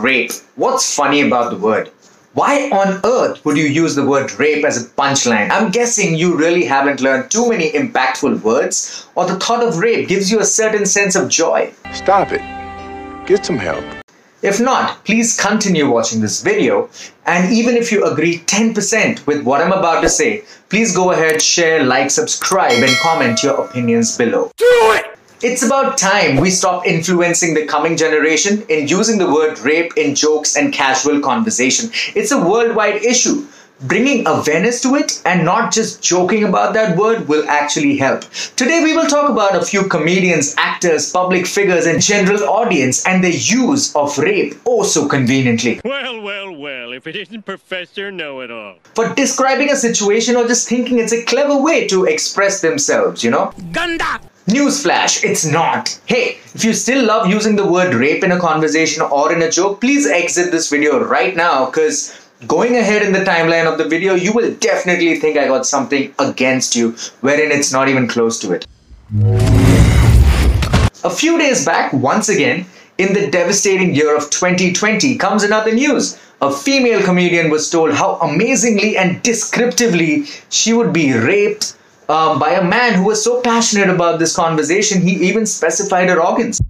Rape. What's funny about the word? Why on earth would you use the word rape as a punchline? I'm guessing you really haven't learned too many impactful words, or the thought of rape gives you a certain sense of joy. Stop it. Get some help. If not, please continue watching this video. And even if you agree 10% with what I'm about to say, please go ahead, share, like, subscribe, and comment your opinions below. Do it! It's about time we stop influencing the coming generation in using the word rape in jokes and casual conversation. It's a worldwide issue. Bringing awareness to it and not just joking about that word will actually help. Today we will talk about a few comedians, actors, public figures, and general audience and their use of rape oh so conveniently. Well, well, well, if it isn't Professor Know It All. For describing a situation or just thinking it's a clever way to express themselves, you know? Ganda! Newsflash, it's not. Hey, if you still love using the word rape in a conversation or in a joke, please exit this video right now because going ahead in the timeline of the video, you will definitely think I got something against you, wherein it's not even close to it. A few days back, once again, in the devastating year of 2020, comes another news. A female comedian was told how amazingly and descriptively she would be raped um, by a man who was so passionate about this conversation, he even specified her organs.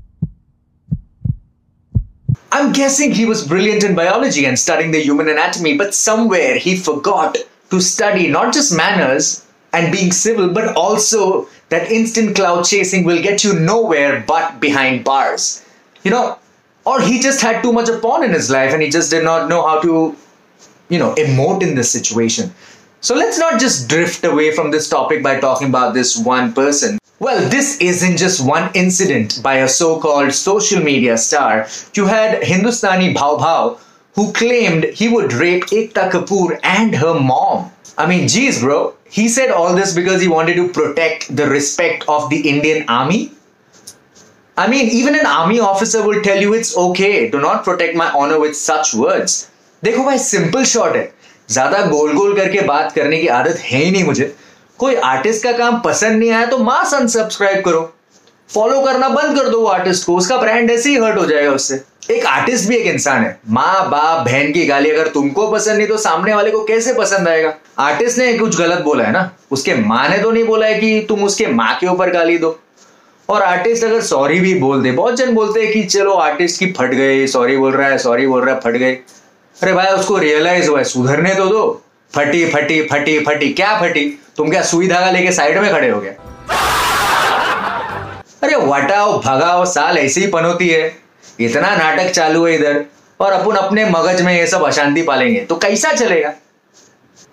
I'm guessing he was brilliant in biology and studying the human anatomy, but somewhere he forgot to study not just manners and being civil, but also that instant clout chasing will get you nowhere but behind bars. You know, or he just had too much of porn in his life and he just did not know how to, you know, emote in this situation. So let's not just drift away from this topic by talking about this one person. Well, this isn't just one incident by a so-called social media star. You had Hindustani Bhav Bhav who claimed he would rape Ekta Kapoor and her mom. I mean, geez, bro. He said all this because he wanted to protect the respect of the Indian army. I mean, even an army officer will tell you it's okay. Do not protect my honor with such words. देखो भाई simple shot है ज्यादा गोल गोल करके बात करने की आदत है ही नहीं मुझे कोई आर्टिस्ट का काम पसंद नहीं आया तो मास अनसब्सक्राइब करो। फॉलो करना बंद कर दो वो आर्टिस्ट को। उसका ब्रांड ऐसे ही हर्ट हो जाएगा उससे। एक आर्टिस्ट भी एक इंसान है। माँ, बाप, बहन की गाली अगर तुमको पसंद नहीं तो सामने वाले को कैसे पसंद आएगा? आर्टिस्ट ने कुछ गलत बोला है ना? उसके माँ ने तो नहीं बोला है कि तुम उसके माँ के ऊपर गाली दो। और आर्टिस्ट अगर सॉरी भी बोल दे। बहुत जन बोलते हैं कि चलो आर्टिस्ट की फट गई सॉरी बोल रहा है सॉरी बोल रहा है, फट गई। अरे भाई, उसको रियलाइज़ हुआ है। सुधरने तो दो। फटी फटी फटी फटी क्या फटी तुम क्या सुई धागा लेके साइड में खड़े हो गए अरे वटाओ भगाओ साल ऐसे ही पनोती है इतना नाटक चालू है इधर और अपन अपने मगज में ये सब अशांति पालेंगे तो कैसा चलेगा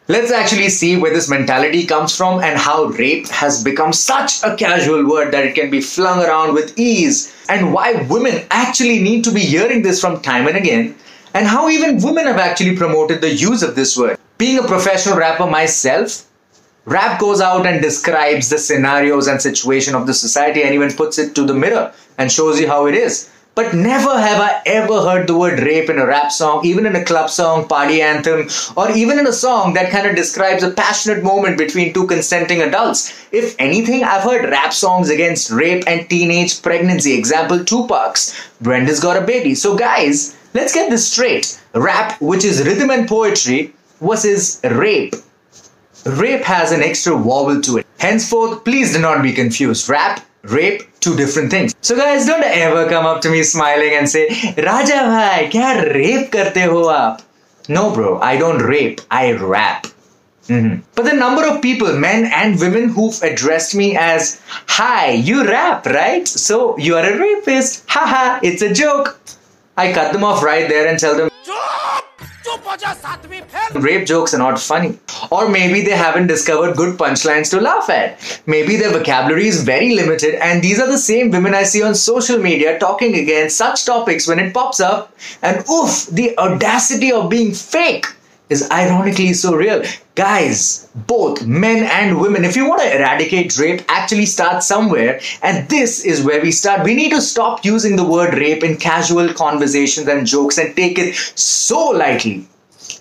Let's actually see where this mentality comes from and how rape has become such a casual word that it can be flung around with ease, and why women actually need to be hearing this from time and again, and how even women have actually promoted the use of this word. Being a professional rapper myself, rap goes out and describes the scenarios and situation of the society and even puts it to the mirror and shows you how it is. But never have I ever heard the word rape in a rap song, even in a club song, party anthem, or even in a song that kind of describes a passionate moment between two consenting adults. If anything, I've heard rap songs against rape and teenage pregnancy. Example Tupac's Brenda's Got a Baby. So, guys, let's get this straight. Rap, which is rhythm and poetry, versus rape. Rape has an extra vowel to it. Henceforth, please do not be confused. Rap, rape, two different things. So guys, don't ever come up to me smiling and say, Raja bhai, kya rape karte ho aap? No bro, I don't rape, I rap. Mhm. But the number of people, men and women, who've addressed me as, Hi, you rap, right? So you are a rapist. Haha, it's a joke. I cut them off right there and tell them, Rape jokes are not funny. Or maybe they haven't discovered good punchlines to laugh at. Maybe their vocabulary is very limited, and these are the same women I see on social media talking against such topics when it pops up. And oof, the audacity of being fake is ironically so real. Guys, both men and women, if you want to eradicate rape, actually start somewhere. And this is where we start. We need to stop using the word rape in casual conversations and jokes and take it so lightly.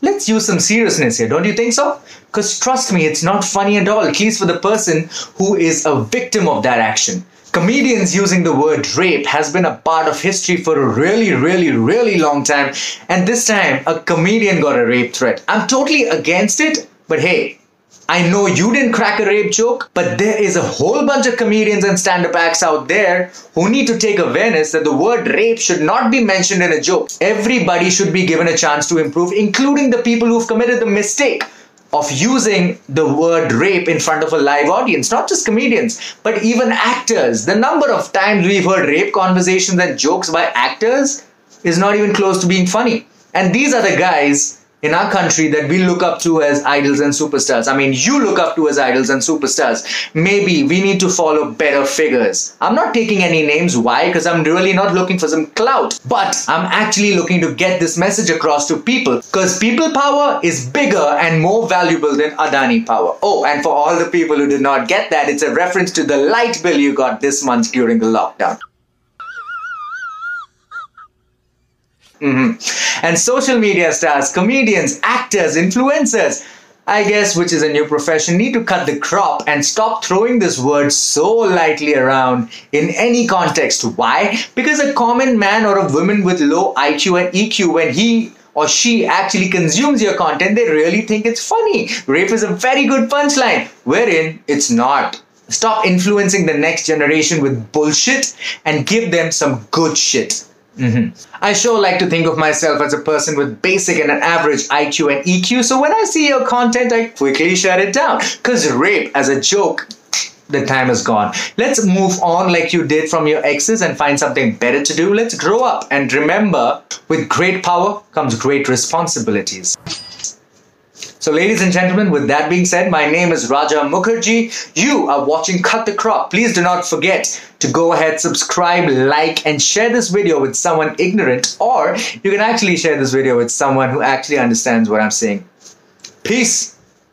Let's use some seriousness here, don't you think so? Because trust me, it's not funny at all, at least for the person who is a victim of that action. Comedians using the word rape has been a part of history for a really, really, really long time. And this time, a comedian got a rape threat. I'm totally against it, but hey, I know you didn't crack a rape joke, but there is a whole bunch of comedians and stand up acts out there who need to take awareness that the word rape should not be mentioned in a joke. Everybody should be given a chance to improve, including the people who've committed the mistake of using the word rape in front of a live audience, not just comedians, but even actors. The number of times we've heard rape conversations and jokes by actors is not even close to being funny. And these are the guys in our country that we look up to as idols and superstars. I mean, you look up to as idols and superstars. Maybe we need to follow better figures. I'm not taking any names. Why? Because I'm really not looking for some clout. But I'm actually looking to get this message across to people. Because people power is bigger and more valuable than Adani power. Oh, and for all the people who did not get that, it's a reference to the light bill you got this month during the lockdown. Mm-hmm. And social media stars, comedians, actors, influencers, I guess, which is a new profession, need to cut the crop and stop throwing this word so lightly around in any context. Why? Because a common man or a woman with low IQ and EQ, when he or she actually consumes your content, they really think it's funny. Rape is a very good punchline, wherein it's not. Stop influencing the next generation with bullshit and give them some good shit. Mm-hmm. I sure like to think of myself as a person with basic and an average IQ and EQ, so when I see your content, I quickly shut it down. Because rape as a joke, the time is gone. Let's move on like you did from your exes and find something better to do. Let's grow up and remember with great power comes great responsibilities. So, ladies and gentlemen, with that being said, my name is Raja Mukherjee. You are watching Cut the Crop. Please do not forget to go ahead, subscribe, like, and share this video with someone ignorant, or you can actually share this video with someone who actually understands what I'm saying. Peace.